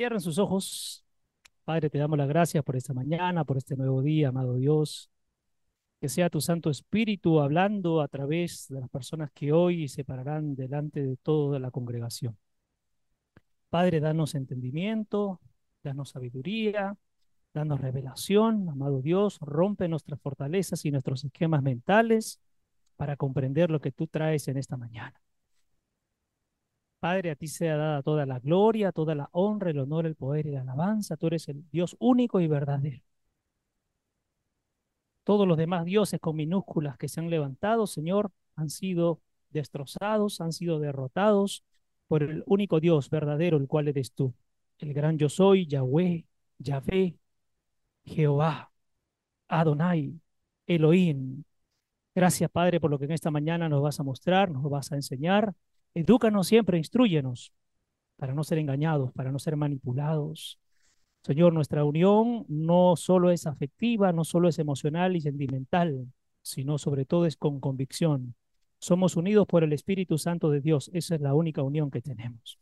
Cierren sus ojos. Padre, te damos las gracias por esta mañana, por este nuevo día, amado Dios. Que sea tu Santo Espíritu hablando a través de las personas que hoy se pararán delante de toda la congregación. Padre, danos entendimiento, danos sabiduría, danos revelación, amado Dios, rompe nuestras fortalezas y nuestros esquemas mentales para comprender lo que tú traes en esta mañana. Padre, a ti sea dada toda la gloria, toda la honra, el honor, el poder y la alabanza. Tú eres el Dios único y verdadero. Todos los demás dioses con minúsculas que se han levantado, Señor, han sido destrozados, han sido derrotados por el único Dios verdadero, el cual eres tú. El gran yo soy, Yahweh, Yahvé, Jehová, Adonai, Elohim. Gracias, Padre, por lo que en esta mañana nos vas a mostrar, nos vas a enseñar. Edúcanos siempre, instruyenos para no ser engañados, para no ser manipulados. Señor, nuestra unión no solo es afectiva, no solo es emocional y sentimental, sino sobre todo es con convicción. Somos unidos por el Espíritu Santo de Dios. Esa es la única unión que tenemos.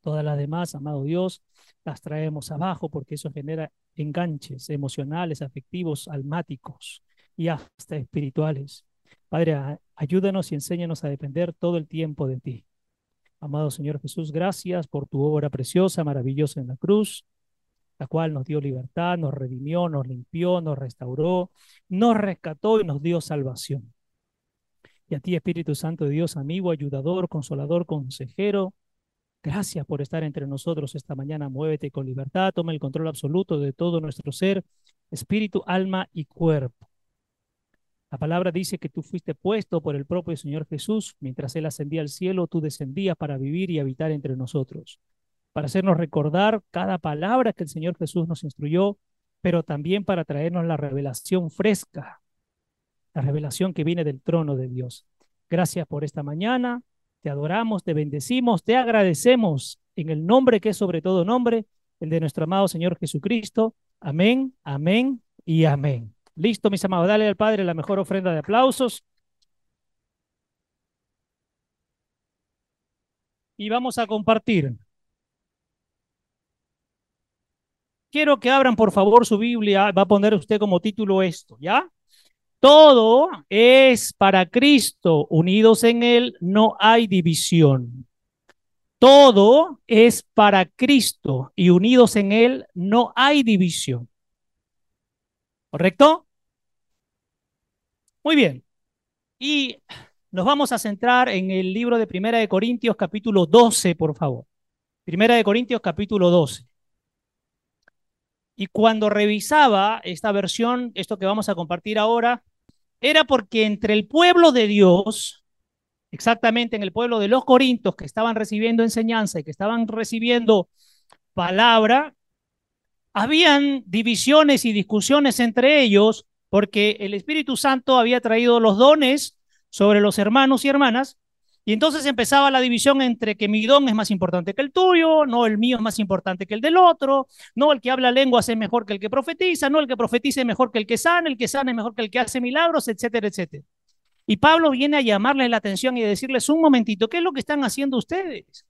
Todas las demás, amado Dios, las traemos abajo porque eso genera enganches emocionales, afectivos, almáticos y hasta espirituales. Padre, ayúdanos y enséñanos a depender todo el tiempo de ti. Amado Señor Jesús, gracias por tu obra preciosa, maravillosa en la cruz, la cual nos dio libertad, nos redimió, nos limpió, nos restauró, nos rescató y nos dio salvación. Y a ti, Espíritu Santo de Dios, amigo, ayudador, consolador, consejero, gracias por estar entre nosotros esta mañana. Muévete con libertad, toma el control absoluto de todo nuestro ser, espíritu, alma y cuerpo. La palabra dice que tú fuiste puesto por el propio Señor Jesús. Mientras Él ascendía al cielo, tú descendías para vivir y habitar entre nosotros, para hacernos recordar cada palabra que el Señor Jesús nos instruyó, pero también para traernos la revelación fresca, la revelación que viene del trono de Dios. Gracias por esta mañana. Te adoramos, te bendecimos, te agradecemos en el nombre que es sobre todo nombre, el de nuestro amado Señor Jesucristo. Amén, amén y amén. Listo, mis amados, dale al Padre la mejor ofrenda de aplausos. Y vamos a compartir. Quiero que abran por favor su Biblia, va a poner usted como título esto, ¿ya? Todo es para Cristo, unidos en Él no hay división. Todo es para Cristo y unidos en Él no hay división. ¿Correcto? Muy bien. Y nos vamos a centrar en el libro de Primera de Corintios capítulo 12, por favor. Primera de Corintios capítulo 12. Y cuando revisaba esta versión, esto que vamos a compartir ahora, era porque entre el pueblo de Dios, exactamente en el pueblo de los Corintios que estaban recibiendo enseñanza y que estaban recibiendo palabra, habían divisiones y discusiones entre ellos porque el Espíritu Santo había traído los dones sobre los hermanos y hermanas y entonces empezaba la división entre que mi don es más importante que el tuyo, no el mío es más importante que el del otro, no el que habla lenguas es mejor que el que profetiza, no el que profetiza es mejor que el que sana, el que sana es mejor que el que hace milagros, etcétera, etcétera. Y Pablo viene a llamarles la atención y decirles un momentito, ¿qué es lo que están haciendo ustedes?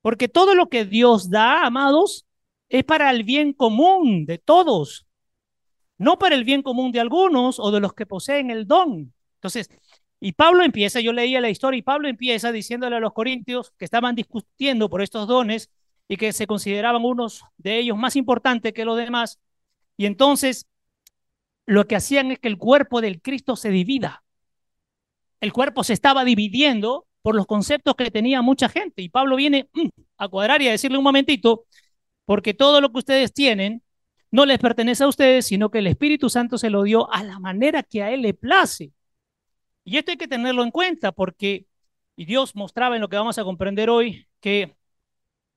Porque todo lo que Dios da, amados, es para el bien común de todos, no para el bien común de algunos o de los que poseen el don. Entonces, y Pablo empieza, yo leía la historia y Pablo empieza diciéndole a los corintios que estaban discutiendo por estos dones y que se consideraban unos de ellos más importantes que los demás. Y entonces lo que hacían es que el cuerpo del Cristo se divida. El cuerpo se estaba dividiendo por los conceptos que tenía mucha gente. Y Pablo viene mm, a cuadrar y a decirle un momentito, porque todo lo que ustedes tienen no les pertenece a ustedes, sino que el Espíritu Santo se lo dio a la manera que a Él le place. Y esto hay que tenerlo en cuenta porque, y Dios mostraba en lo que vamos a comprender hoy, que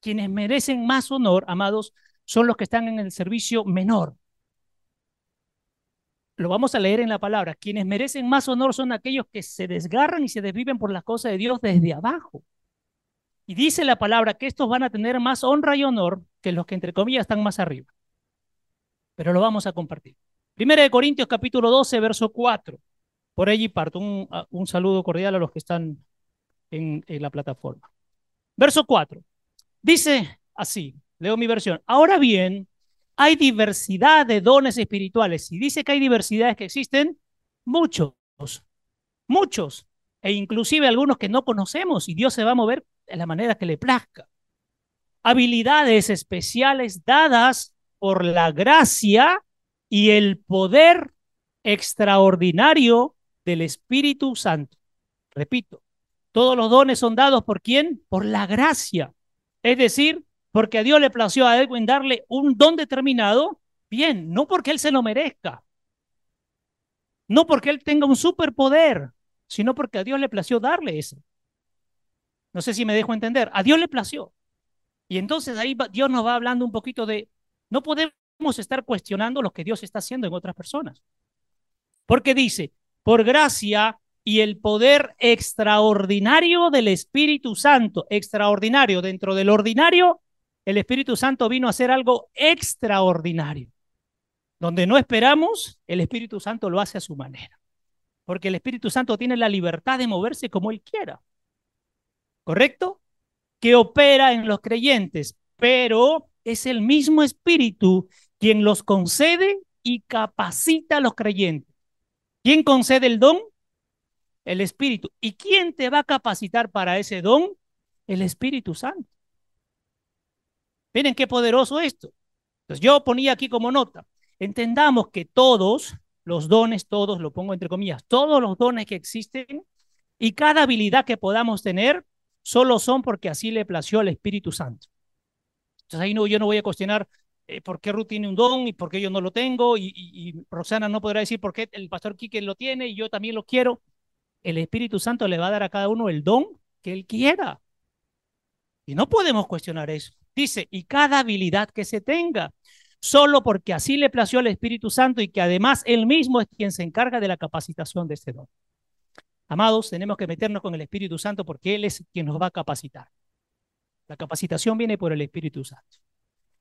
quienes merecen más honor, amados, son los que están en el servicio menor. Lo vamos a leer en la palabra. Quienes merecen más honor son aquellos que se desgarran y se desviven por las cosas de Dios desde abajo. Y dice la palabra que estos van a tener más honra y honor que los que entre comillas están más arriba. Pero lo vamos a compartir. Primera de Corintios capítulo 12, verso 4. Por allí parto un, un saludo cordial a los que están en, en la plataforma. Verso 4. Dice así, leo mi versión. Ahora bien, hay diversidad de dones espirituales. Y dice que hay diversidades que existen, muchos, muchos, e inclusive algunos que no conocemos y Dios se va a mover de la manera que le plazca. Habilidades especiales dadas por la gracia y el poder extraordinario del Espíritu Santo. Repito, todos los dones son dados por quién? Por la gracia. Es decir, porque a Dios le plació a Edwin darle un don determinado, bien, no porque él se lo merezca, no porque él tenga un superpoder, sino porque a Dios le plació darle eso. No sé si me dejo entender, a Dios le plació. Y entonces ahí Dios nos va hablando un poquito de, no podemos estar cuestionando lo que Dios está haciendo en otras personas. Porque dice, por gracia y el poder extraordinario del Espíritu Santo, extraordinario dentro del ordinario, el Espíritu Santo vino a hacer algo extraordinario. Donde no esperamos, el Espíritu Santo lo hace a su manera. Porque el Espíritu Santo tiene la libertad de moverse como él quiera. ¿Correcto? Que opera en los creyentes, pero es el mismo Espíritu quien los concede y capacita a los creyentes. ¿Quién concede el don? El Espíritu. ¿Y quién te va a capacitar para ese don? El Espíritu Santo. Miren qué poderoso esto. Entonces yo ponía aquí como nota, entendamos que todos los dones, todos, lo pongo entre comillas, todos los dones que existen y cada habilidad que podamos tener, solo son porque así le plació al Espíritu Santo. Entonces ahí no, yo no voy a cuestionar eh, por qué Ruth tiene un don y por qué yo no lo tengo y, y, Roxana no podrá decir por qué el pastor Quique lo tiene y yo también lo quiero. El Espíritu Santo le va a dar a cada uno el don que él quiera. Y no podemos cuestionar eso. Dice, y cada habilidad que se tenga, solo porque así le plació al Espíritu Santo y que además él mismo es quien se encarga de la capacitación de este don. Amados, tenemos que meternos con el Espíritu Santo porque Él es quien nos va a capacitar. La capacitación viene por el Espíritu Santo.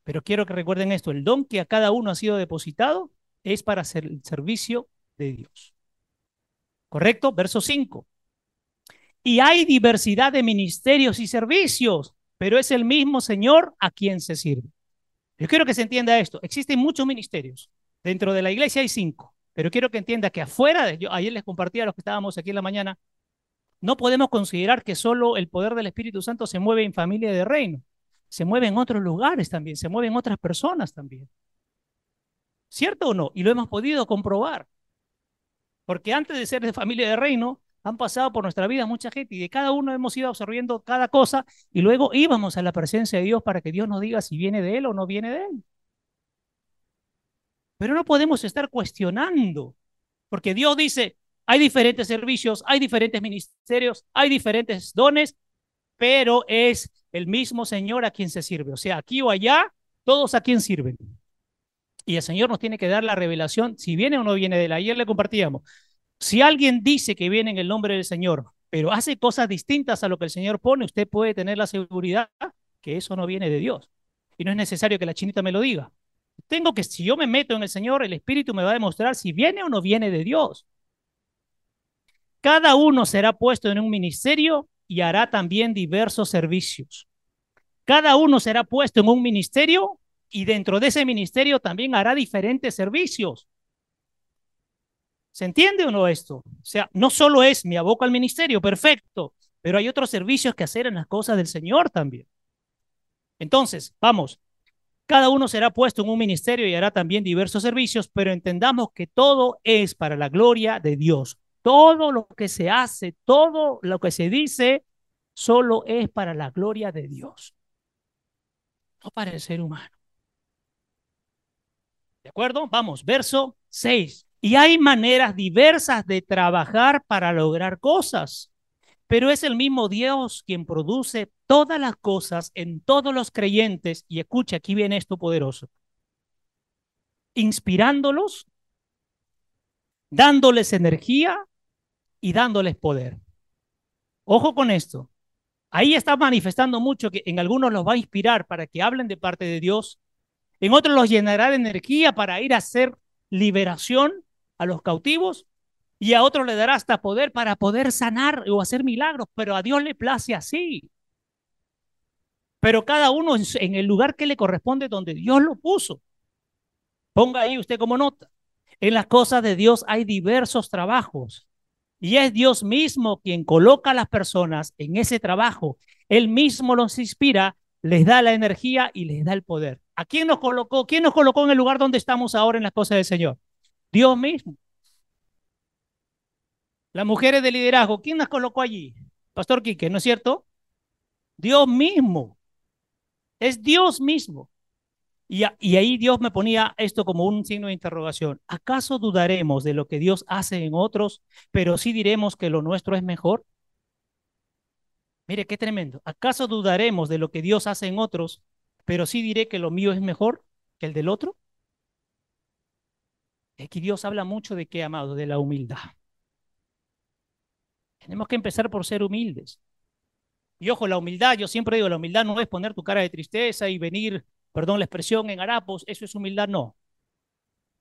Pero quiero que recuerden esto, el don que a cada uno ha sido depositado es para hacer el servicio de Dios. ¿Correcto? Verso 5. Y hay diversidad de ministerios y servicios, pero es el mismo Señor a quien se sirve. Yo quiero que se entienda esto. Existen muchos ministerios. Dentro de la iglesia hay cinco, pero quiero que entienda que afuera, de, yo ayer les compartía a los que estábamos aquí en la mañana, no podemos considerar que solo el poder del Espíritu Santo se mueve en familia de reino. Se mueve en otros lugares también, se mueve en otras personas también. ¿Cierto o no? Y lo hemos podido comprobar. Porque antes de ser de familia de reino, han pasado por nuestra vida mucha gente y de cada uno hemos ido absorbiendo cada cosa y luego íbamos a la presencia de Dios para que Dios nos diga si viene de Él o no viene de Él. Pero no podemos estar cuestionando, porque Dios dice, hay diferentes servicios, hay diferentes ministerios, hay diferentes dones, pero es el mismo Señor a quien se sirve. O sea, aquí o allá, todos a quien sirven. Y el Señor nos tiene que dar la revelación si viene o no viene de Él. Ayer le compartíamos. Si alguien dice que viene en el nombre del Señor, pero hace cosas distintas a lo que el Señor pone, usted puede tener la seguridad que eso no viene de Dios. Y no es necesario que la chinita me lo diga. Tengo que, si yo me meto en el Señor, el Espíritu me va a demostrar si viene o no viene de Dios. Cada uno será puesto en un ministerio y hará también diversos servicios. Cada uno será puesto en un ministerio y dentro de ese ministerio también hará diferentes servicios. ¿Se entiende o no esto? O sea, no solo es mi aboco al ministerio, perfecto, pero hay otros servicios que hacer en las cosas del Señor también. Entonces, vamos, cada uno será puesto en un ministerio y hará también diversos servicios, pero entendamos que todo es para la gloria de Dios. Todo lo que se hace, todo lo que se dice, solo es para la gloria de Dios, no para el ser humano. ¿De acuerdo? Vamos, verso 6. Y hay maneras diversas de trabajar para lograr cosas, pero es el mismo Dios quien produce todas las cosas en todos los creyentes. Y escucha, aquí viene esto poderoso. Inspirándolos, dándoles energía y dándoles poder. Ojo con esto. Ahí está manifestando mucho que en algunos los va a inspirar para que hablen de parte de Dios, en otros los llenará de energía para ir a hacer liberación a los cautivos y a otros le dará hasta poder para poder sanar o hacer milagros, pero a Dios le place así. pero cada uno en, el lugar que le corresponde donde Dios lo puso. Ponga ahí usted como nota. En las cosas de Dios hay diversos trabajos y es Dios mismo quien coloca a las personas en ese trabajo. Él mismo los inspira, les da la energía y les da el poder. ¿A quién nos colocó? ¿Quién nos colocó en el lugar donde estamos ahora en las cosas del Señor? Dios mismo. Las mujeres de liderazgo, ¿quién las colocó allí? Pastor Quique, ¿no es cierto? Dios mismo. Es Dios mismo. Y, ahí Dios me ponía esto como un signo de interrogación. ¿Acaso dudaremos de lo que Dios hace en otros, pero sí diremos que lo nuestro es mejor? Mire, qué tremendo. ¿Acaso dudaremos de lo que Dios hace en otros, pero sí diré que lo mío es mejor que el del otro? Aquí Dios habla mucho de qué, amado, de la humildad. Tenemos que empezar por ser humildes. Y ojo, la humildad, yo siempre digo, la humildad no es poner tu cara de tristeza y venir perdón la expresión, en harapos, eso es humildad, no.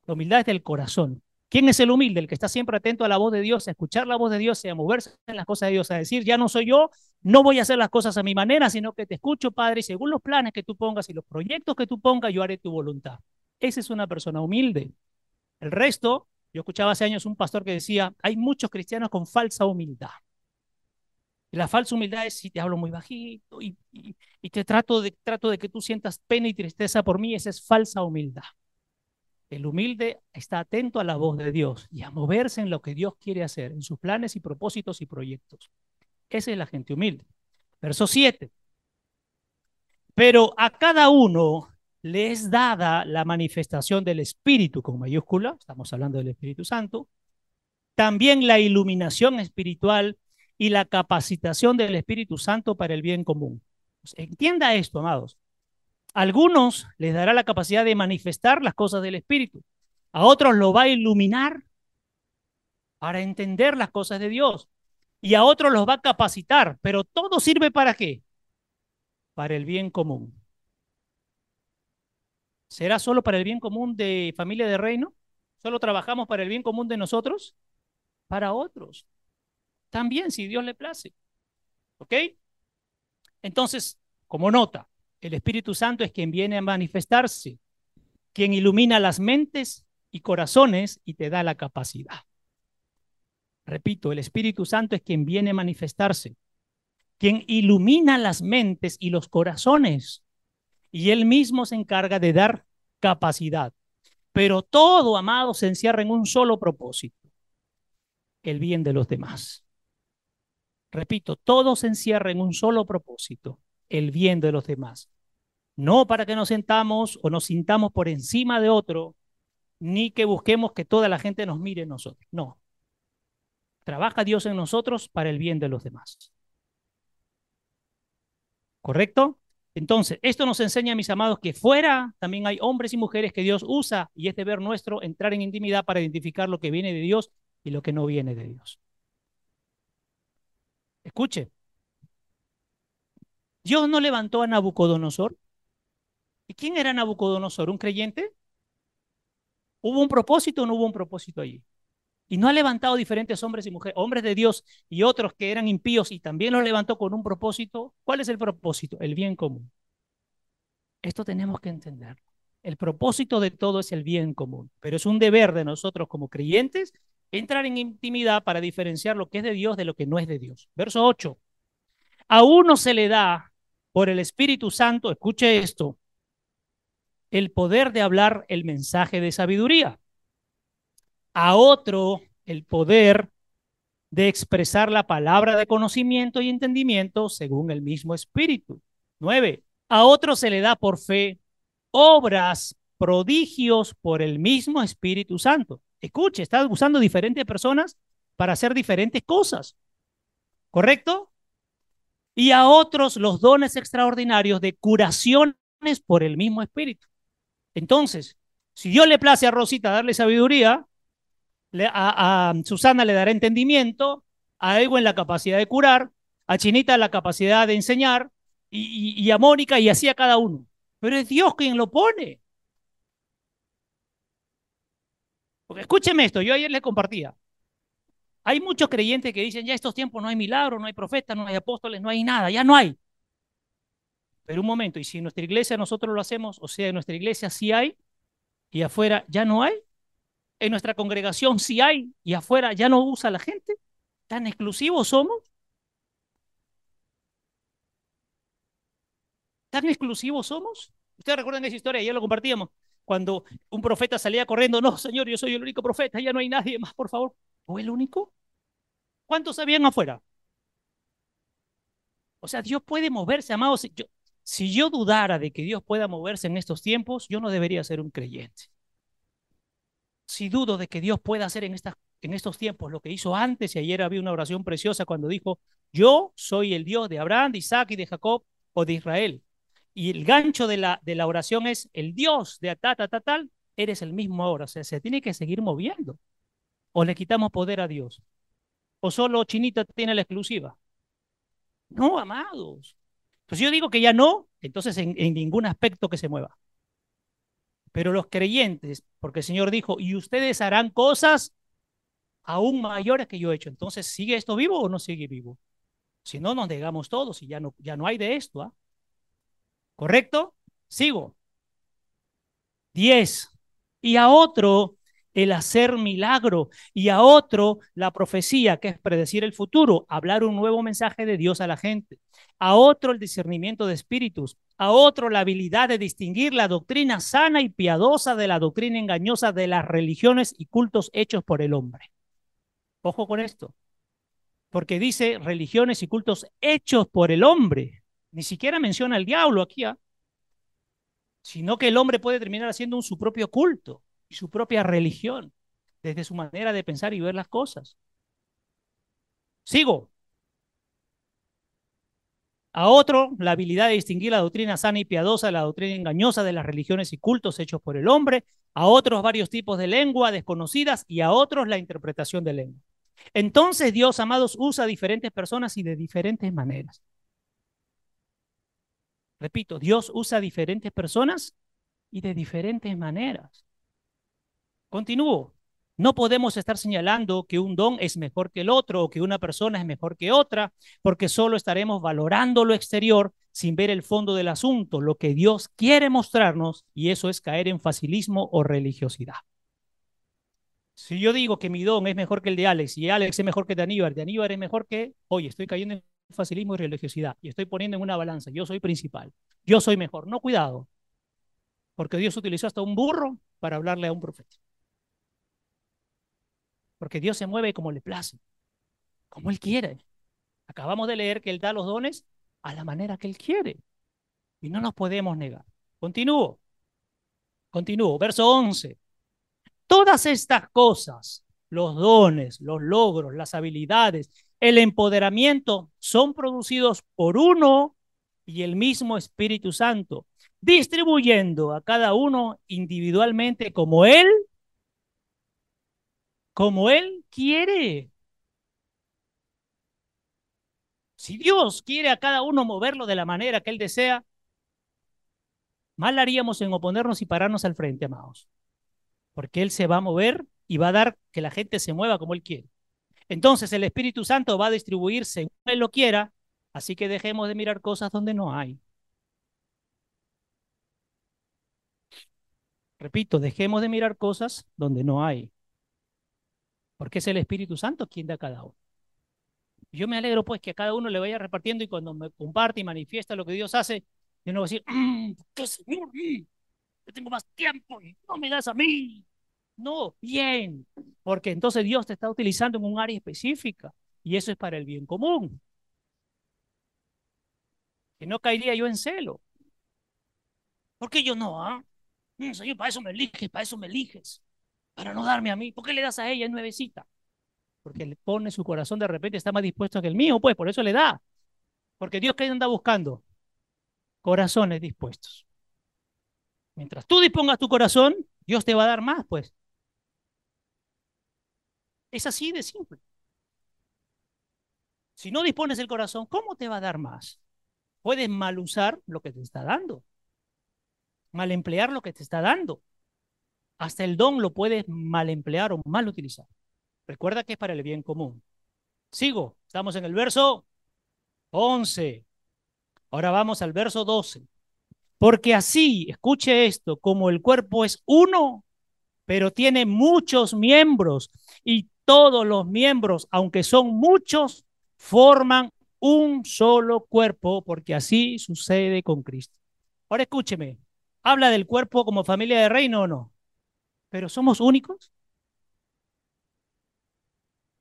La humildad es del corazón. ¿Quién es el humilde? El que está siempre atento a la voz de Dios, a escuchar la voz de Dios a moverse en las cosas de Dios, a decir, ya no soy yo, no voy a hacer las cosas a mi manera, sino que te escucho, Padre, y según los planes que tú pongas y los proyectos que tú pongas, yo haré tu voluntad. Esa es una persona humilde. El resto, yo escuchaba hace años un pastor que decía, hay muchos cristianos con falsa humildad. La falsa humildad es si te hablo muy bajito y, te trato de, trato de que tú sientas pena y tristeza por mí, esa es falsa humildad. El humilde está atento a la voz de Dios y a moverse en lo que Dios quiere hacer, en sus planes y propósitos y proyectos. Esa es la gente humilde. Verso 7. Pero a cada uno le es dada la manifestación del Espíritu con mayúscula, estamos hablando del Espíritu Santo, también la iluminación espiritual y la capacitación del Espíritu Santo para el bien común. Pues, entienda esto, amados. A algunos les dará la capacidad de manifestar las cosas del Espíritu. A otros lo va a iluminar para entender las cosas de Dios. Y a otros los va a capacitar. Pero todo sirve para qué? Para el bien común. ¿Será solo para el bien común de familia de reino? ¿Solo trabajamos para el bien común de nosotros? Para otros también, si Dios le place. ¿Ok? Entonces, como nota, el Espíritu Santo es quien viene a manifestarse, quien ilumina las mentes y corazones y te da la capacidad. Repito, el Espíritu Santo es quien viene a manifestarse, quien ilumina las mentes y los corazones, y él mismo se encarga de dar capacidad. Pero todo, amado, se encierra en un solo propósito, el bien de los demás. Repito, todo se encierra en un solo propósito, el bien de los demás. No para que nos sentamos o nos sintamos por encima de otro, ni que busquemos que toda la gente nos mire nosotros. No. Trabaja Dios en nosotros para el bien de los demás. ¿Correcto? Entonces, esto nos enseña, mis amados, que fuera también hay hombres y mujeres que Dios usa y es deber nuestro entrar en intimidad para identificar lo que viene de Dios y lo que no viene de Dios. Escuche. Dios no levantó a Nabucodonosor. ¿Y quién era Nabucodonosor? ¿Un creyente? ¿Hubo un propósito o no hubo un propósito allí? Y no ha levantado diferentes hombres y mujeres, hombres de Dios y otros que eran impíos y también los levantó con un propósito. ¿Cuál es el propósito? El bien común. Esto tenemos que entender. El propósito de todo es el bien común, pero es un deber de nosotros como creyentes entrar en intimidad para diferenciar lo que es de Dios de lo que no es de Dios. Verso 8. A uno se le da por el Espíritu Santo, escuche esto, el poder de hablar el mensaje de sabiduría. A otro el poder de expresar la palabra de conocimiento y entendimiento según el mismo Espíritu. 9. A otro se le da por fe obras, prodigios por el mismo Espíritu Santo. Escuche, está usando diferentes personas para hacer diferentes cosas. ¿Correcto? Y a otros los dones extraordinarios de curaciones por el mismo espíritu. Entonces, si Dios le place a Rosita darle sabiduría, a, Susana le dará entendimiento, a Edwin la capacidad de curar, a Chinita la capacidad de enseñar y, y a Mónica y así a cada uno. Pero es Dios quien lo pone. Porque escúcheme esto, yo ayer les compartía. Hay muchos creyentes que dicen, ya estos tiempos no hay milagros, no hay profetas, no hay apóstoles, no hay nada, ya no hay. Pero un momento, ¿y si en nuestra iglesia nosotros lo hacemos? O sea, en nuestra iglesia sí hay y afuera ya no hay. En nuestra congregación sí hay y afuera ya no usa la gente. ¿Tan exclusivos somos? ¿Tan exclusivos somos? Ustedes recuerdan esa historia, ya lo compartíamos, cuando un profeta salía corriendo, no, Señor, yo soy el único profeta, ya no hay nadie más, por favor. ¿O el único? ¿Cuántos habían afuera? O sea, Dios puede moverse, amados. Si yo dudara de que Dios pueda moverse en estos tiempos, yo no debería ser un creyente. Si dudo de que Dios pueda hacer en, en estos tiempos lo que hizo antes, y ayer había una oración preciosa cuando dijo, yo soy el Dios de Abraham, de Isaac y de Jacob o de Israel. Y el gancho de la, de la oración es, el Dios de ta, ta, ta, tal, eres el mismo ahora. O sea, se tiene que seguir moviendo. O le quitamos poder a Dios. O solo Chinita tiene la exclusiva. No, amados. Entonces yo digo que ya no, entonces en, en ningún aspecto que se mueva. Pero los creyentes, porque el Señor dijo, y ustedes harán cosas aún mayores que yo he hecho. Entonces, ¿sigue esto vivo o no sigue vivo? Si no, nos negamos todos y ya no, ya no hay de esto. ¿ah? ¿Correcto? Sigo. Diez. Y a otro el hacer milagro y a otro la profecía, que es predecir el futuro, hablar un nuevo mensaje de Dios a la gente, a otro el discernimiento de espíritus, a otro la habilidad de distinguir la doctrina sana y piadosa de la doctrina engañosa de las religiones y cultos hechos por el hombre. Ojo con esto, porque dice religiones y cultos hechos por el hombre. Ni siquiera menciona el diablo aquí, ¿ah? sino que el hombre puede terminar haciendo su propio culto y su propia religión, desde su manera de pensar y ver las cosas. Sigo. A otro, la habilidad de distinguir la doctrina sana y piadosa de la doctrina engañosa de las religiones y cultos hechos por el hombre. A otros, varios tipos de lengua desconocidas y a otros, la interpretación de lengua. Entonces, Dios, amados, usa a diferentes personas y de diferentes maneras. Repito, Dios usa diferentes personas y de diferentes maneras. Continúo. No podemos estar señalando que un don es mejor que el otro o que una persona es mejor que otra, porque solo estaremos valorando lo exterior sin ver el fondo del asunto, lo que Dios quiere mostrarnos, y eso es caer en facilismo o religiosidad. Si yo digo que mi don es mejor que el de Alex y Alex es mejor que de Aníbal, de Aníbal es mejor que, oye, estoy cayendo en facilismo y religiosidad y estoy poniendo en una balanza, yo soy principal, yo soy mejor. No, cuidado, porque Dios utilizó hasta un burro para hablarle a un profeta. Porque Dios se mueve como le place, como Él quiere. Acabamos de leer que Él da los dones a la manera que Él quiere. Y no nos podemos negar. Continúo. Continúo. Verso 11. Todas estas cosas, los dones, los logros, las habilidades, el empoderamiento, son producidos por uno y el mismo Espíritu Santo, distribuyendo a cada uno individualmente como Él como Él quiere. Si Dios quiere a cada uno moverlo de la manera que Él desea, mal haríamos en oponernos y pararnos al frente, amados. Porque Él se va a mover y va a dar que la gente se mueva como Él quiere. Entonces el Espíritu Santo va a distribuir según Él lo quiera, así que dejemos de mirar cosas donde no hay. Repito, dejemos de mirar cosas donde no hay porque es el Espíritu Santo quien da cada uno. Yo me alegro pues que a cada uno le vaya repartiendo y cuando me comparte y manifiesta lo que Dios hace, yo no voy a decir, mm, ¿qué Señor? Yo tengo más tiempo y no me das a mí. No, bien, porque entonces Dios te está utilizando en un área específica y eso es para el bien común. Que no caería yo en celo. ¿Por qué yo no? Ah? Señor, para eso me eliges, para eso me eliges para no darme a mí. ¿Por qué le das a ella? Es nuevecita. Porque le pone su corazón de repente, está más dispuesto que el mío, pues por eso le da. Porque Dios que anda buscando corazones dispuestos. Mientras tú dispongas tu corazón, Dios te va a dar más, pues. Es así de simple. Si no dispones el corazón, ¿cómo te va a dar más? Puedes mal usar lo que te está dando, mal emplear lo que te está dando. Hasta el don lo puedes mal emplear o mal utilizar. Recuerda que es para el bien común. Sigo, estamos en el verso 11. Ahora vamos al verso 12. Porque así, escuche esto, como el cuerpo es uno, pero tiene muchos miembros y todos los miembros, aunque son muchos, forman un solo cuerpo, porque así sucede con Cristo. Ahora escúcheme, ¿habla del cuerpo como familia de reino o no? ¿Pero somos únicos?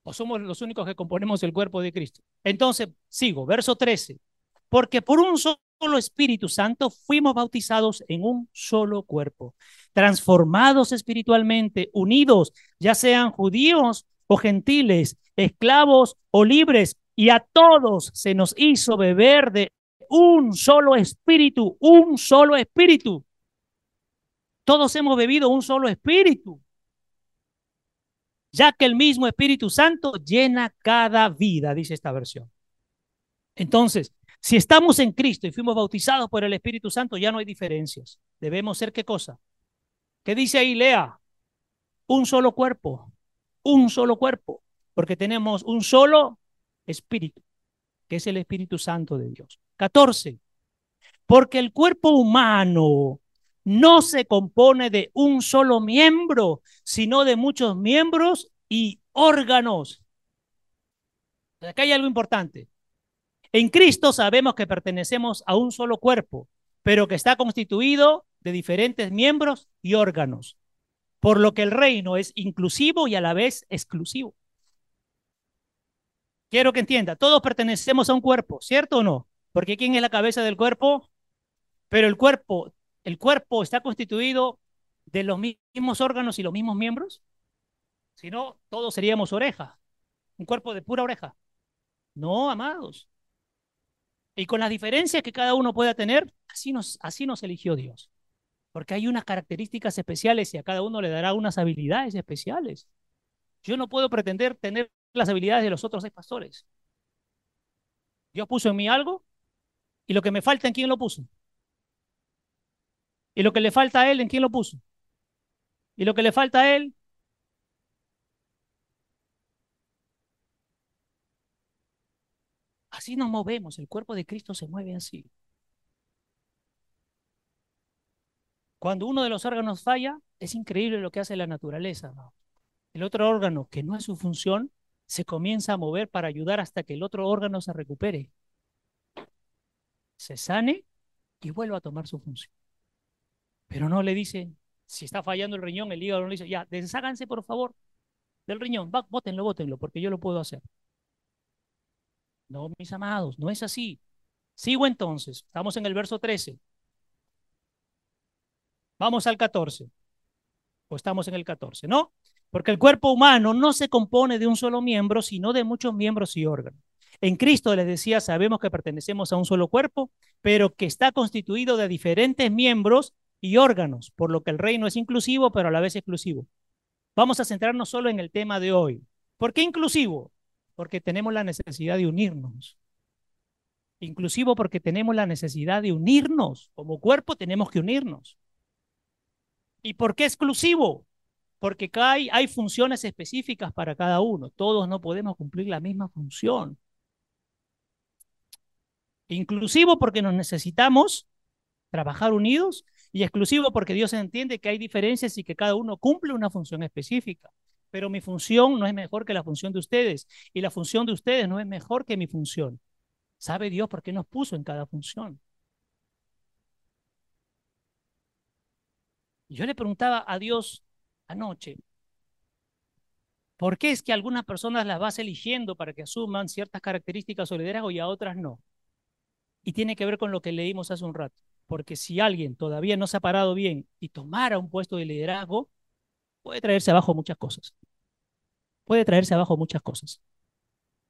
¿O somos los únicos que componemos el cuerpo de Cristo? Entonces, sigo, verso 13. Porque por un solo Espíritu Santo fuimos bautizados en un solo cuerpo, transformados espiritualmente, unidos, ya sean judíos o gentiles, esclavos o libres, y a todos se nos hizo beber de un solo espíritu, un solo espíritu. Todos hemos bebido un solo espíritu, ya que el mismo Espíritu Santo llena cada vida, dice esta versión. Entonces, si estamos en Cristo y fuimos bautizados por el Espíritu Santo, ya no hay diferencias. Debemos ser qué cosa? ¿Qué dice ahí, Lea? Un solo cuerpo, un solo cuerpo, porque tenemos un solo espíritu, que es el Espíritu Santo de Dios. 14. Porque el cuerpo humano no se compone de un solo miembro, sino de muchos miembros y órganos. Acá hay algo importante. En Cristo sabemos que pertenecemos a un solo cuerpo, pero que está constituido de diferentes miembros y órganos, por lo que el reino es inclusivo y a la vez exclusivo. Quiero que entienda, todos pertenecemos a un cuerpo, ¿cierto o no? Porque ¿quién es la cabeza del cuerpo? Pero el cuerpo, el cuerpo está constituido de los mismos órganos y los mismos miembros. Si no, todos seríamos orejas, un cuerpo de pura oreja. No, amados. Y con las diferencias que cada uno pueda tener, así nos, así nos eligió Dios. Porque hay unas características especiales y a cada uno le dará unas habilidades especiales. Yo no puedo pretender tener las habilidades de los otros seis pastores. Dios puso en mí algo y lo que me falta, ¿en quién lo puso? Y lo que le falta a él, ¿en quién lo puso? Y lo que le falta a él, Así nos movemos, el cuerpo de Cristo se mueve así. Cuando uno de los órganos falla, es increíble lo que hace la naturaleza. El otro órgano, que no es su función, se comienza a mover para ayudar hasta que el otro órgano se recupere, se sane y vuelva a tomar su función. Pero no le dice, si está fallando el riñón, el hígado no le dice, ya, desháganse por favor del riñón, bótenlo, bótenlo, porque yo lo puedo hacer. No, mis amados, no es así. Sigo entonces, estamos en el verso 13. Vamos al 14. O estamos en el 14, ¿no? Porque el cuerpo humano no se compone de un solo miembro, sino de muchos miembros y órganos. En Cristo, les decía, sabemos que pertenecemos a un solo cuerpo, pero que está constituido de diferentes miembros y órganos, por lo que el reino es inclusivo, pero a la vez exclusivo. Vamos a centrarnos solo en el tema de hoy. ¿Por qué inclusivo? porque tenemos la necesidad de unirnos. Inclusivo porque tenemos la necesidad de unirnos. Como cuerpo tenemos que unirnos. ¿Y por qué exclusivo? Porque hay, hay funciones específicas para cada uno. Todos no podemos cumplir la misma función. Inclusivo porque nos necesitamos trabajar unidos y exclusivo porque Dios entiende que hay diferencias y que cada uno cumple una función específica pero mi función no es mejor que la función de ustedes y la función de ustedes no es mejor que mi función. ¿Sabe Dios por qué nos puso en cada función? Yo le preguntaba a Dios anoche, ¿por qué es que algunas personas las vas eligiendo para que asuman ciertas características o liderazgo y a otras no? Y tiene que ver con lo que leímos hace un rato, porque si alguien todavía no se ha parado bien y tomara un puesto de liderazgo, puede traerse abajo muchas cosas. Puede traerse abajo muchas cosas.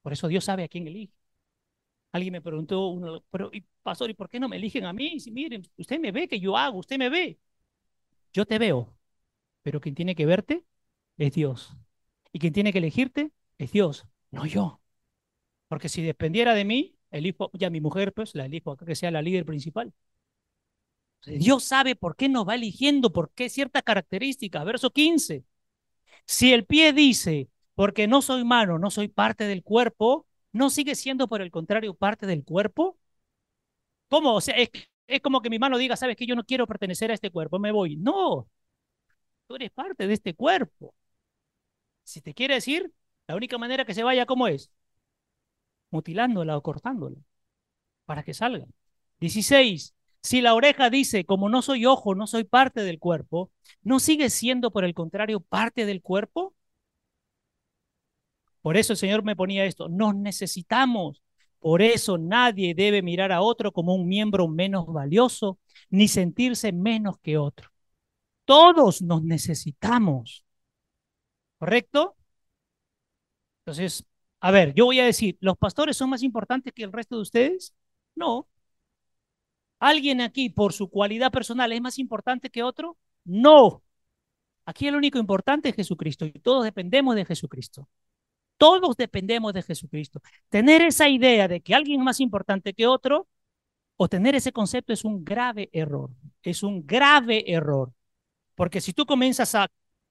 Por eso Dios sabe a quién elige. Alguien me preguntó, uno, pero pastor, ¿y por qué no me eligen a mí? Si miren, usted me ve que yo hago, usted me ve. Yo te veo, pero quien tiene que verte es Dios. Y quien tiene que elegirte es Dios, no yo. Porque si dependiera de mí, elijo ya mi mujer, pues la elijo que sea la líder principal. Dios sabe por qué nos va eligiendo, por qué ciertas características. Verso 15. Si el pie dice, porque no soy mano, no soy parte del cuerpo, ¿no sigue siendo por el contrario parte del cuerpo? ¿Cómo? O sea, es, es como que mi mano diga, sabes que yo no quiero pertenecer a este cuerpo, me voy. No, tú eres parte de este cuerpo. Si te quiere decir, la única manera que se vaya, ¿cómo es? Mutilándola o cortándola para que salga. 16. Si la oreja dice, como no soy ojo, no soy parte del cuerpo, ¿no sigue siendo, por el contrario, parte del cuerpo? Por eso el Señor me ponía esto, nos necesitamos. Por eso nadie debe mirar a otro como un miembro menos valioso, ni sentirse menos que otro. Todos nos necesitamos. ¿Correcto? Entonces, a ver, yo voy a decir, ¿los pastores son más importantes que el resto de ustedes? No. ¿Alguien aquí por su cualidad personal es más importante que otro? No. Aquí el único importante es Jesucristo y todos dependemos de Jesucristo. Todos dependemos de Jesucristo. Tener esa idea de que alguien es más importante que otro o tener ese concepto es un grave error. Es un grave error. Porque si tú comienzas a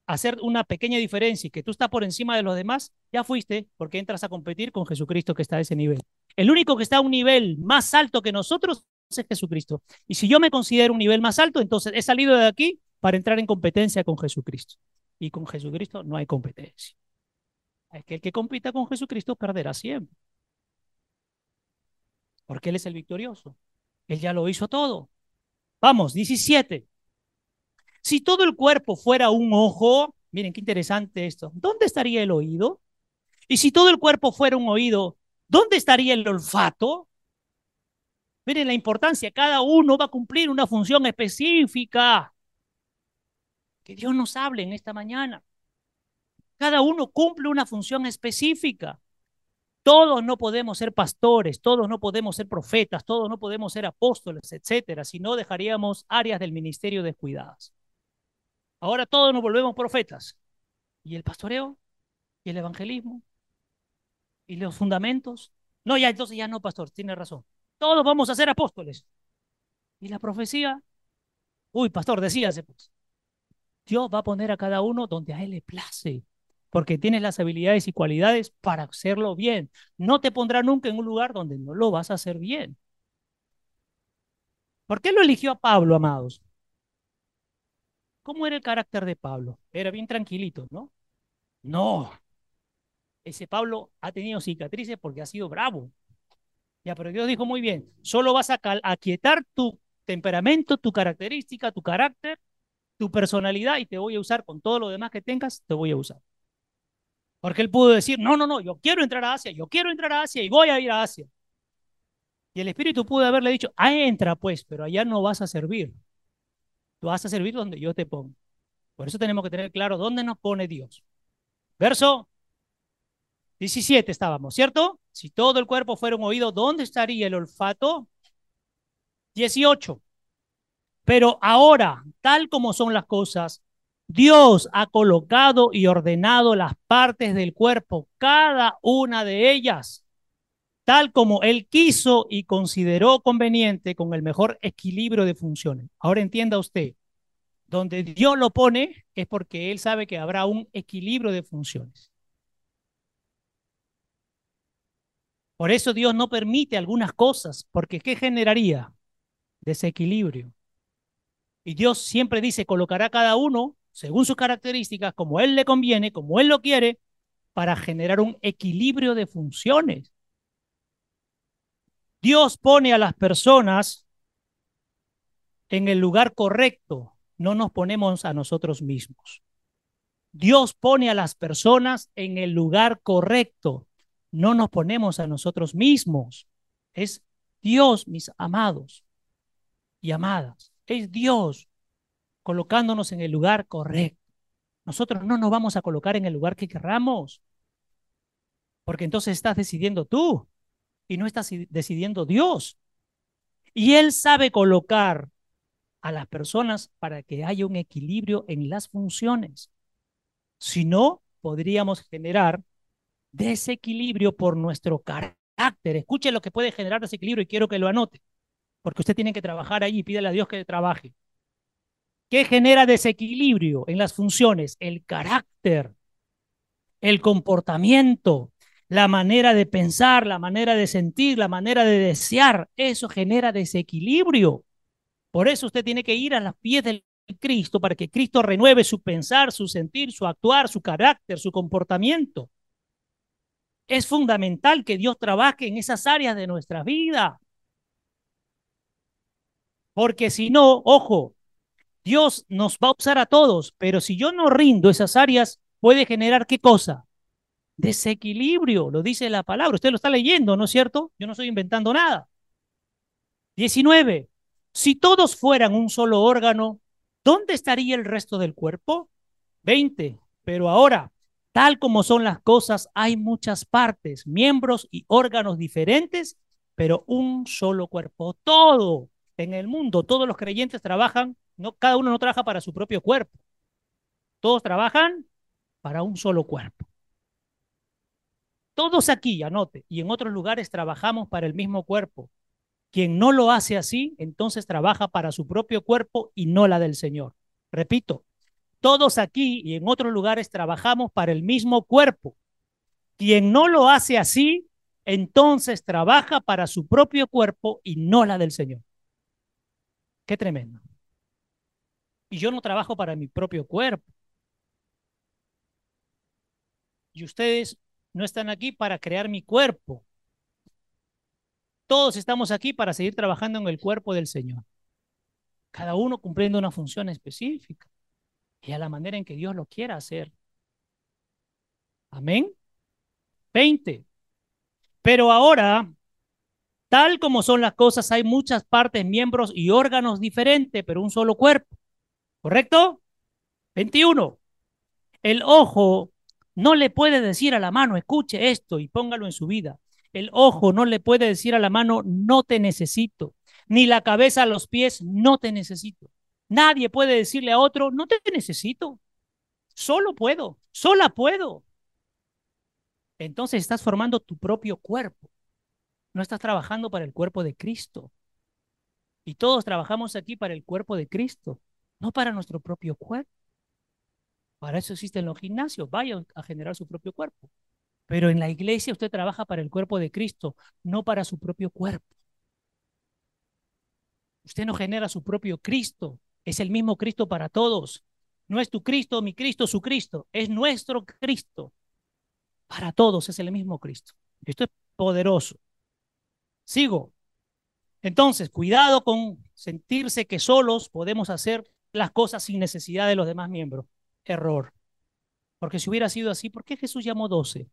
hacer una pequeña diferencia y que tú estás por encima de los demás, ya fuiste porque entras a competir con Jesucristo que está a ese nivel. El único que está a un nivel más alto que nosotros es Jesucristo. Y si yo me considero un nivel más alto, entonces he salido de aquí para entrar en competencia con Jesucristo. Y con Jesucristo no hay competencia. Es que el que compita con Jesucristo perderá siempre. Porque Él es el victorioso. Él ya lo hizo todo. Vamos, 17. Si todo el cuerpo fuera un ojo, miren qué interesante esto, ¿dónde estaría el oído? Y si todo el cuerpo fuera un oído, ¿dónde estaría el olfato? Miren la importancia, cada uno va a cumplir una función específica. Que Dios nos hable en esta mañana. Cada uno cumple una función específica. Todos no podemos ser pastores, todos no podemos ser profetas, todos no podemos ser apóstoles, etcétera, si no dejaríamos áreas del ministerio descuidadas. Ahora todos nos volvemos profetas. ¿Y el pastoreo? ¿Y el evangelismo? ¿Y los fundamentos? No, ya entonces ya no, pastor, tiene razón. Todos vamos a ser apóstoles. ¿Y la profecía? Uy, pastor, decíase pues. Dios va a poner a cada uno donde a él le place porque tienes las habilidades y cualidades para hacerlo bien. No te pondrá nunca en un lugar donde no lo vas a hacer bien. ¿Por qué lo eligió a Pablo, amados? ¿Cómo era el carácter de Pablo? Era bien tranquilito, ¿no? No. Ese Pablo ha tenido cicatrices porque ha sido bravo. Ya, pero Dios dijo muy bien, solo vas a aquietar tu temperamento, tu característica, tu carácter, tu personalidad y te voy a usar con todo lo demás que tengas, te voy a usar. Porque él pudo decir, no, no, no, yo quiero entrar a Asia, yo quiero entrar a Asia y voy a ir a Asia. Y el Espíritu pudo haberle dicho, ah, entra pues, pero allá no vas a servir. Tú vas a servir donde yo te pongo. Por eso tenemos que tener claro dónde nos pone Dios. Verso 17 estábamos, ¿cierto? Si todo el cuerpo fuera un oído, ¿dónde estaría el olfato? 18. Pero ahora, tal como son las cosas, Dios ha colocado y ordenado las partes del cuerpo, cada una de ellas, tal como Él quiso y consideró conveniente con el mejor equilibrio de funciones. Ahora entienda usted, donde Dios lo pone es porque Él sabe que habrá un equilibrio de funciones. Por eso Dios no permite algunas cosas, porque ¿qué generaría? Desequilibrio. Y Dios siempre dice, colocará cada uno según sus características, como Él le conviene, como Él lo quiere, para generar un equilibrio de funciones. Dios pone a las personas en el lugar correcto, no nos ponemos a nosotros mismos. Dios pone a las personas en el lugar correcto, no nos ponemos a nosotros mismos. Es Dios, mis amados y amadas. Es Dios colocándonos en el lugar correcto. Nosotros no nos vamos a colocar en el lugar que querramos, porque entonces estás decidiendo tú y no estás decidiendo Dios. Y Él sabe colocar a las personas para que haya un equilibrio en las funciones. Si no, podríamos generar desequilibrio por nuestro carácter. Escuche lo que puede generar desequilibrio y quiero que lo anote, porque usted tiene que trabajar ahí y pídele a Dios que trabaje. ¿Qué genera desequilibrio en las funciones? El carácter, el comportamiento. la manera de pensar, la manera de sentir, la manera de desear, eso genera desequilibrio. Por eso usted tiene que ir a los pies del Cristo para que Cristo renueve su pensar, su sentir, su actuar, su carácter, su comportamiento. Es fundamental que Dios trabaje en esas áreas de nuestra vida. Porque si no, ojo, Dios nos va a usar a todos, pero si yo no rindo esas áreas, puede generar qué cosa? Desequilibrio, lo dice la palabra. Usted lo está leyendo, ¿no es cierto? Yo no estoy inventando nada. 19. Si todos fueran un solo órgano, ¿dónde estaría el resto del cuerpo? 20. Pero ahora, tal como son las cosas, hay muchas partes, miembros y órganos diferentes, pero un solo cuerpo. Todo en el mundo, todos los creyentes trabajan, no, cada uno no trabaja para su propio cuerpo. Todos trabajan para un solo cuerpo. Todos aquí, anote, y en otros lugares trabajamos para el mismo cuerpo. Quien no lo hace así, entonces trabaja para su propio cuerpo y no la del Señor. Repito, todos aquí y en otros lugares trabajamos para el mismo cuerpo. Quien no lo hace así, entonces trabaja para su propio cuerpo y no la del Señor. Qué tremendo. Y yo no trabajo para mi propio cuerpo. Y ustedes no están aquí para crear mi cuerpo. Todos estamos aquí para seguir trabajando en el cuerpo del Señor. Cada uno cumpliendo una función específica y a la manera en que Dios lo quiera hacer. Amén. 20. Pero ahora Tal como son las cosas, hay muchas partes, miembros y órganos diferentes, pero un solo cuerpo. ¿Correcto? 21. El ojo no le puede decir a la mano, escuche esto y póngalo en su vida. El ojo no le puede decir a la mano, no te necesito. Ni la cabeza a los pies, no te necesito. Nadie puede decirle a otro, no te necesito. Solo puedo, sola puedo. Entonces estás formando tu propio cuerpo. No estás trabajando para el cuerpo de Cristo. Y todos trabajamos aquí para el cuerpo de Cristo, no para nuestro propio cuerpo. Para eso existen los gimnasios, vayan a generar su propio cuerpo. Pero en la iglesia usted trabaja para el cuerpo de Cristo, no para su propio cuerpo. Usted no genera su propio Cristo, es el mismo Cristo para todos. No es tu Cristo, mi Cristo, su Cristo, es nuestro Cristo. Para todos es el mismo Cristo. Esto es poderoso. Sigo. Entonces, cuidado con sentirse que solos podemos hacer las cosas sin necesidad de los demás miembros. Error. Porque si hubiera sido así, ¿por qué Jesús llamó doce?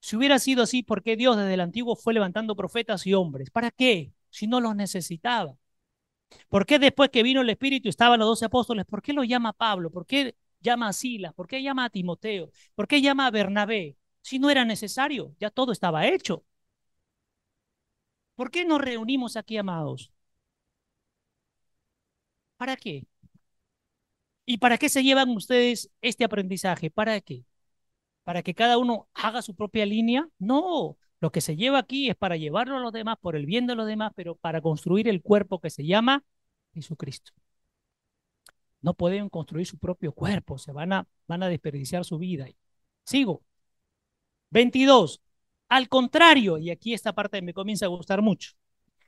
Si hubiera sido así, ¿por qué Dios desde el antiguo fue levantando profetas y hombres? ¿Para qué? Si no los necesitaba. ¿Por qué después que vino el Espíritu estaban los doce apóstoles, por qué lo llama Pablo? ¿Por qué llama a Silas? ¿Por qué llama a Timoteo? ¿Por qué llama a Bernabé? Si no era necesario, ya todo estaba hecho. ¿Por qué nos reunimos aquí, amados? ¿Para qué? ¿Y para qué se llevan ustedes este aprendizaje? ¿Para qué? ¿Para que cada uno haga su propia línea? No, lo que se lleva aquí es para llevarlo a los demás, por el bien de los demás, pero para construir el cuerpo que se llama Jesucristo. No pueden construir su propio cuerpo, se van a, van a desperdiciar su vida. Sigo. 22. Al contrario, y aquí esta parte me comienza a gustar mucho,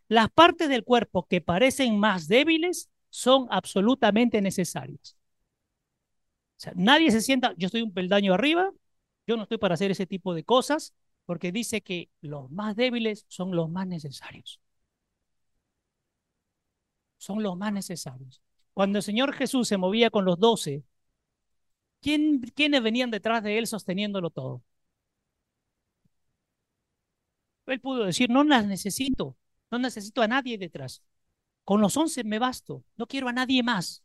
las partes del cuerpo que parecen más débiles son absolutamente necesarias. O sea, nadie se sienta, yo estoy un peldaño arriba, yo no estoy para hacer ese tipo de cosas, porque dice que los más débiles son los más necesarios. Son los más necesarios. Cuando el Señor Jesús se movía con los doce, ¿quién, ¿quiénes venían detrás de él sosteniéndolo todo? Él pudo decir, no las necesito, no necesito a nadie detrás. Con los once me basto, no quiero a nadie más.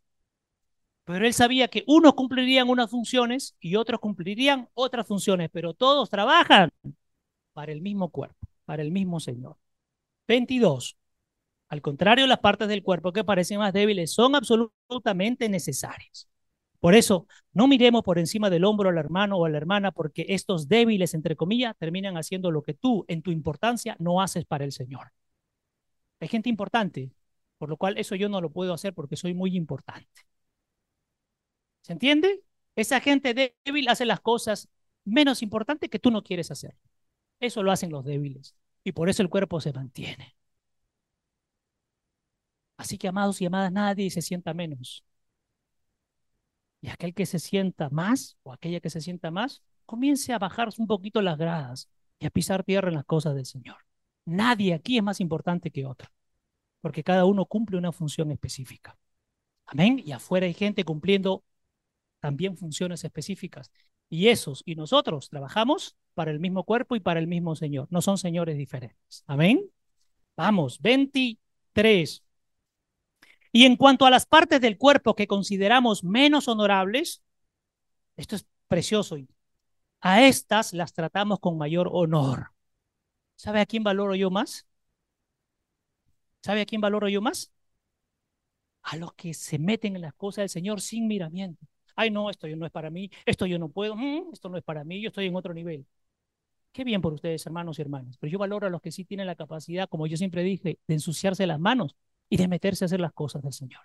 Pero él sabía que unos cumplirían unas funciones y otros cumplirían otras funciones, pero todos trabajan para el mismo cuerpo, para el mismo Señor. 22. Al contrario, las partes del cuerpo que parecen más débiles son absolutamente necesarias. Por eso, no miremos por encima del hombro al hermano o a la hermana, porque estos débiles, entre comillas, terminan haciendo lo que tú, en tu importancia, no haces para el Señor. Hay gente importante, por lo cual eso yo no lo puedo hacer porque soy muy importante. ¿Se entiende? Esa gente débil hace las cosas menos importante que tú no quieres hacer. Eso lo hacen los débiles y por eso el cuerpo se mantiene. Así que, amados y amadas, nadie se sienta menos. Y aquel que se sienta más, o aquella que se sienta más, comience a bajar un poquito las gradas y a pisar tierra en las cosas del Señor. Nadie aquí es más importante que otro, porque cada uno cumple una función específica. Amén. Y afuera hay gente cumpliendo también funciones específicas. Y esos y nosotros trabajamos para el mismo cuerpo y para el mismo Señor. No son señores diferentes. Amén. Vamos, 23. Y en cuanto a las partes del cuerpo que consideramos menos honorables, esto es precioso, a estas las tratamos con mayor honor. ¿Sabe a quién valoro yo más? ¿Sabe a quién valoro yo más? A los que se meten en las cosas del Señor sin miramiento. Ay, no, esto no es para mí, esto yo no puedo, mm, esto no es para mí, yo estoy en otro nivel. Qué bien por ustedes, hermanos y hermanas, pero yo valoro a los que sí tienen la capacidad, como yo siempre dije, de ensuciarse las manos y de meterse a hacer las cosas del Señor.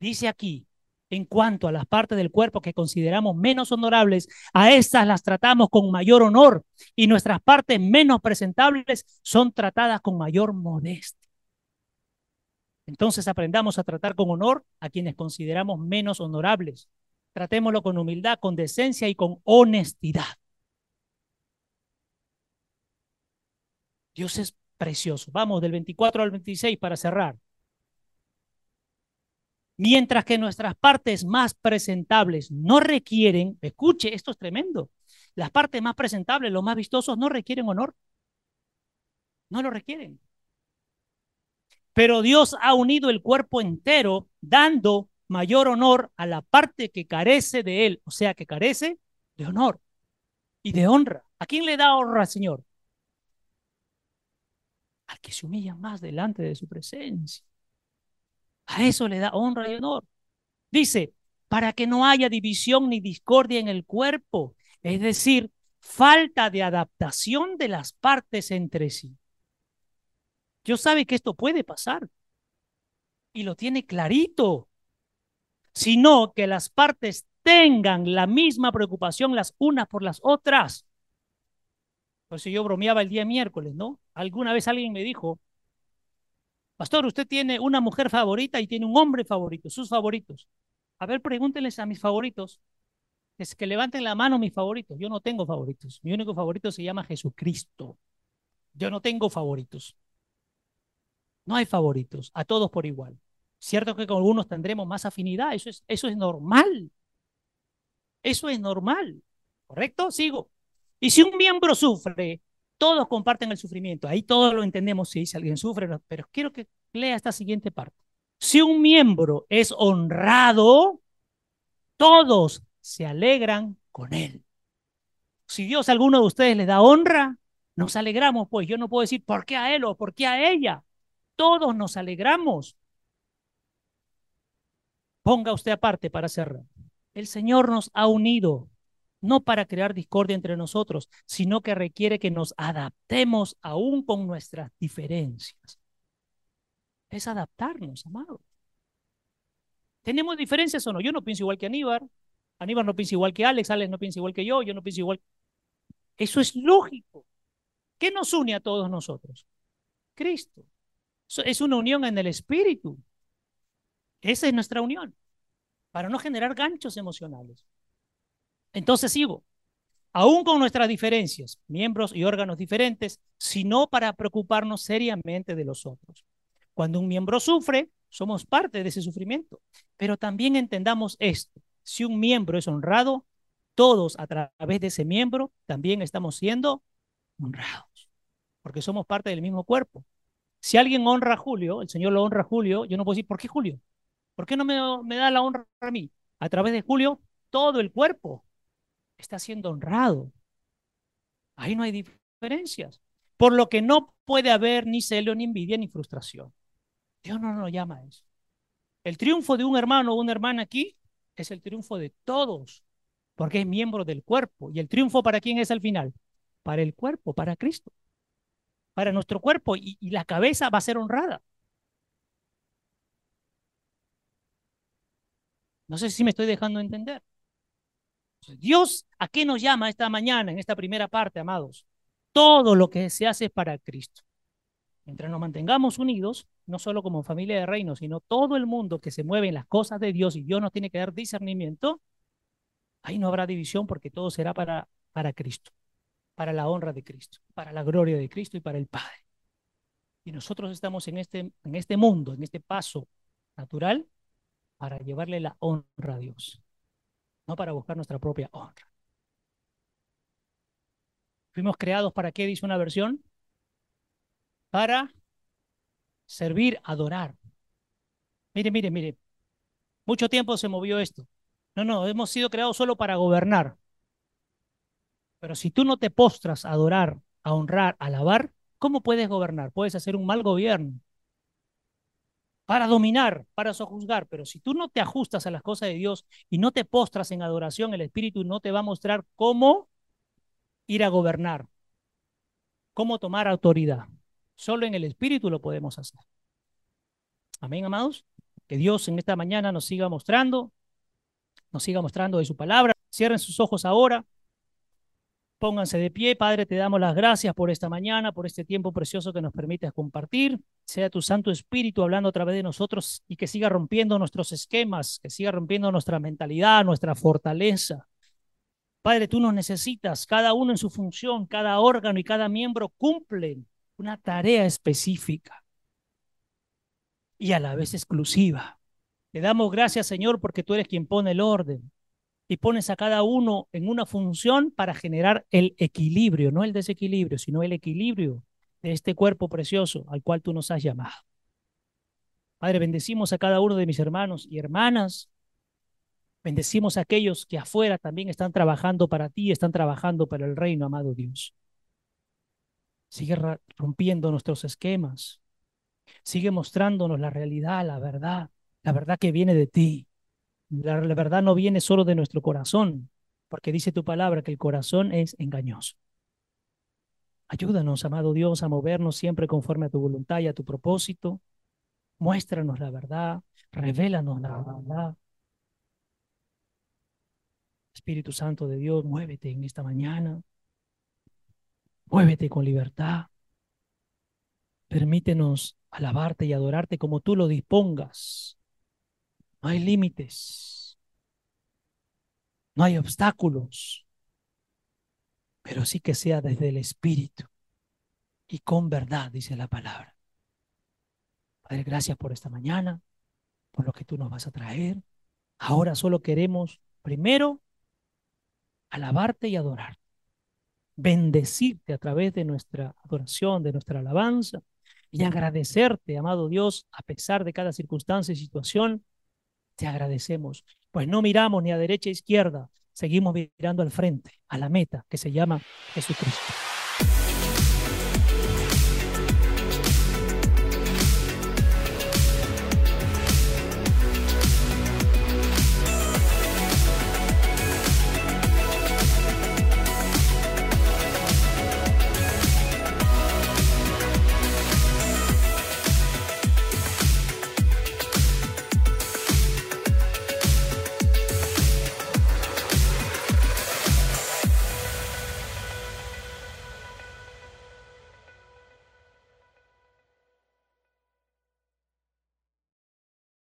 Dice aquí, en cuanto a las partes del cuerpo que consideramos menos honorables, a estas las tratamos con mayor honor y nuestras partes menos presentables son tratadas con mayor modestia. Entonces aprendamos a tratar con honor a quienes consideramos menos honorables. Tratémoslo con humildad, con decencia y con honestidad. Dios es precioso. Vamos del 24 al 26 para cerrar. Mientras que nuestras partes más presentables no requieren, escuche, esto es tremendo, las partes más presentables, los más vistosos, no requieren honor. No lo requieren. Pero Dios ha unido el cuerpo entero, dando mayor honor a la parte que carece de él, o sea, que carece de honor y de honra. ¿A quién le da honra, Señor? al que se humilla más delante de su presencia. A eso le da honra y honor. Dice, para que no haya división ni discordia en el cuerpo, es decir, falta de adaptación de las partes entre sí. Dios sabe que esto puede pasar y lo tiene clarito, sino que las partes tengan la misma preocupación las unas por las otras. Por eso yo bromeaba el día miércoles, ¿no? Alguna vez alguien me dijo, Pastor, usted tiene una mujer favorita y tiene un hombre favorito, sus favoritos. A ver, pregúntenles a mis favoritos. Es que levanten la mano mis favoritos. Yo no tengo favoritos. Mi único favorito se llama Jesucristo. Yo no tengo favoritos. No hay favoritos, a todos por igual. Cierto que con algunos tendremos más afinidad, eso es, eso es normal. Eso es normal. ¿Correcto? Sigo. Y si un miembro sufre, todos comparten el sufrimiento. Ahí todos lo entendemos si alguien sufre, pero quiero que lea esta siguiente parte. Si un miembro es honrado, todos se alegran con él. Si Dios a alguno de ustedes le da honra, nos alegramos, pues yo no puedo decir por qué a él o por qué a ella. Todos nos alegramos. Ponga usted aparte para cerrar. El Señor nos ha unido no para crear discordia entre nosotros, sino que requiere que nos adaptemos aún con nuestras diferencias. Es adaptarnos, amado. ¿Tenemos diferencias o no? Yo no pienso igual que Aníbal, Aníbal no piensa igual que Alex, Alex no piensa igual que yo, yo no pienso igual. Eso es lógico. ¿Qué nos une a todos nosotros? Cristo. Es una unión en el espíritu. Esa es nuestra unión, para no generar ganchos emocionales. Entonces sigo, aún con nuestras diferencias, miembros y órganos diferentes, sino para preocuparnos seriamente de los otros. Cuando un miembro sufre, somos parte de ese sufrimiento, pero también entendamos esto. Si un miembro es honrado, todos a través de ese miembro también estamos siendo honrados, porque somos parte del mismo cuerpo. Si alguien honra a Julio, el Señor lo honra a Julio, yo no puedo decir, ¿por qué Julio? ¿Por qué no me, da la honra a mí? A través de Julio, todo el cuerpo está siendo honrado. Ahí no hay diferencias. Por lo que no puede haber ni celo, ni envidia, ni frustración. Dios no nos llama a eso. El triunfo de un hermano o una hermana aquí es el triunfo de todos, porque es miembro del cuerpo. ¿Y el triunfo para quién es al final? Para el cuerpo, para Cristo, para nuestro cuerpo, y, la cabeza va a ser honrada. No sé si me estoy dejando entender. Dios, ¿a qué nos llama esta mañana, en esta primera parte, amados? Todo lo que se hace es para Cristo. Mientras nos mantengamos unidos, no solo como familia de reino, sino todo el mundo que se mueve en las cosas de Dios y Dios nos tiene que dar discernimiento, ahí no habrá división porque todo será para, para Cristo, para la honra de Cristo, para la gloria de Cristo y para el Padre. Y nosotros estamos en este, en este mundo, en este paso natural, para llevarle la honra a Dios no para buscar nuestra propia honra. Fuimos creados para qué, dice una versión, para servir, adorar. Mire, mire, mire, mucho tiempo se movió esto. No, no, hemos sido creados solo para gobernar. Pero si tú no te postras a adorar, a honrar, a alabar, ¿cómo puedes gobernar? Puedes hacer un mal gobierno para dominar, para sojuzgar. Pero si tú no te ajustas a las cosas de Dios y no te postras en adoración, el Espíritu no te va a mostrar cómo ir a gobernar, cómo tomar autoridad. Solo en el Espíritu lo podemos hacer. Amén, amados. Que Dios en esta mañana nos siga mostrando, nos siga mostrando de su palabra. Cierren sus ojos ahora. Pónganse de pie, Padre, te damos las gracias por esta mañana, por este tiempo precioso que nos permites compartir. Sea tu Santo Espíritu hablando a través de nosotros y que siga rompiendo nuestros esquemas, que siga rompiendo nuestra mentalidad, nuestra fortaleza. Padre, tú nos necesitas, cada uno en su función, cada órgano y cada miembro cumplen una tarea específica y a la vez exclusiva. Te damos gracias, Señor, porque tú eres quien pone el orden y pones a cada uno en una función para generar el equilibrio, no el desequilibrio, sino el equilibrio de este cuerpo precioso al cual tú nos has llamado. Padre, bendecimos a cada uno de mis hermanos y hermanas. Bendecimos a aquellos que afuera también están trabajando para ti, están trabajando para el reino, amado Dios. Sigue rompiendo nuestros esquemas. Sigue mostrándonos la realidad, la verdad, la verdad que viene de ti. La, verdad no viene solo de nuestro corazón, porque dice tu palabra que el corazón es engañoso. Ayúdanos, amado Dios, a movernos siempre conforme a tu voluntad y a tu propósito. Muéstranos la verdad, revélanos la verdad. Espíritu Santo de Dios, muévete en esta mañana. Muévete con libertad. Permítenos alabarte y adorarte como tú lo dispongas. No hay límites. No hay obstáculos. Pero sí que sea desde el Espíritu y con verdad, dice la palabra. Padre, gracias por esta mañana, por lo que tú nos vas a traer. Ahora solo queremos, primero, alabarte y adorarte. Bendecirte a través de nuestra adoración, de nuestra alabanza y agradecerte, amado Dios, a pesar de cada circunstancia y situación, te agradecemos, pues no miramos ni a derecha ni a izquierda, seguimos mirando al frente, a la meta que se llama Jesucristo.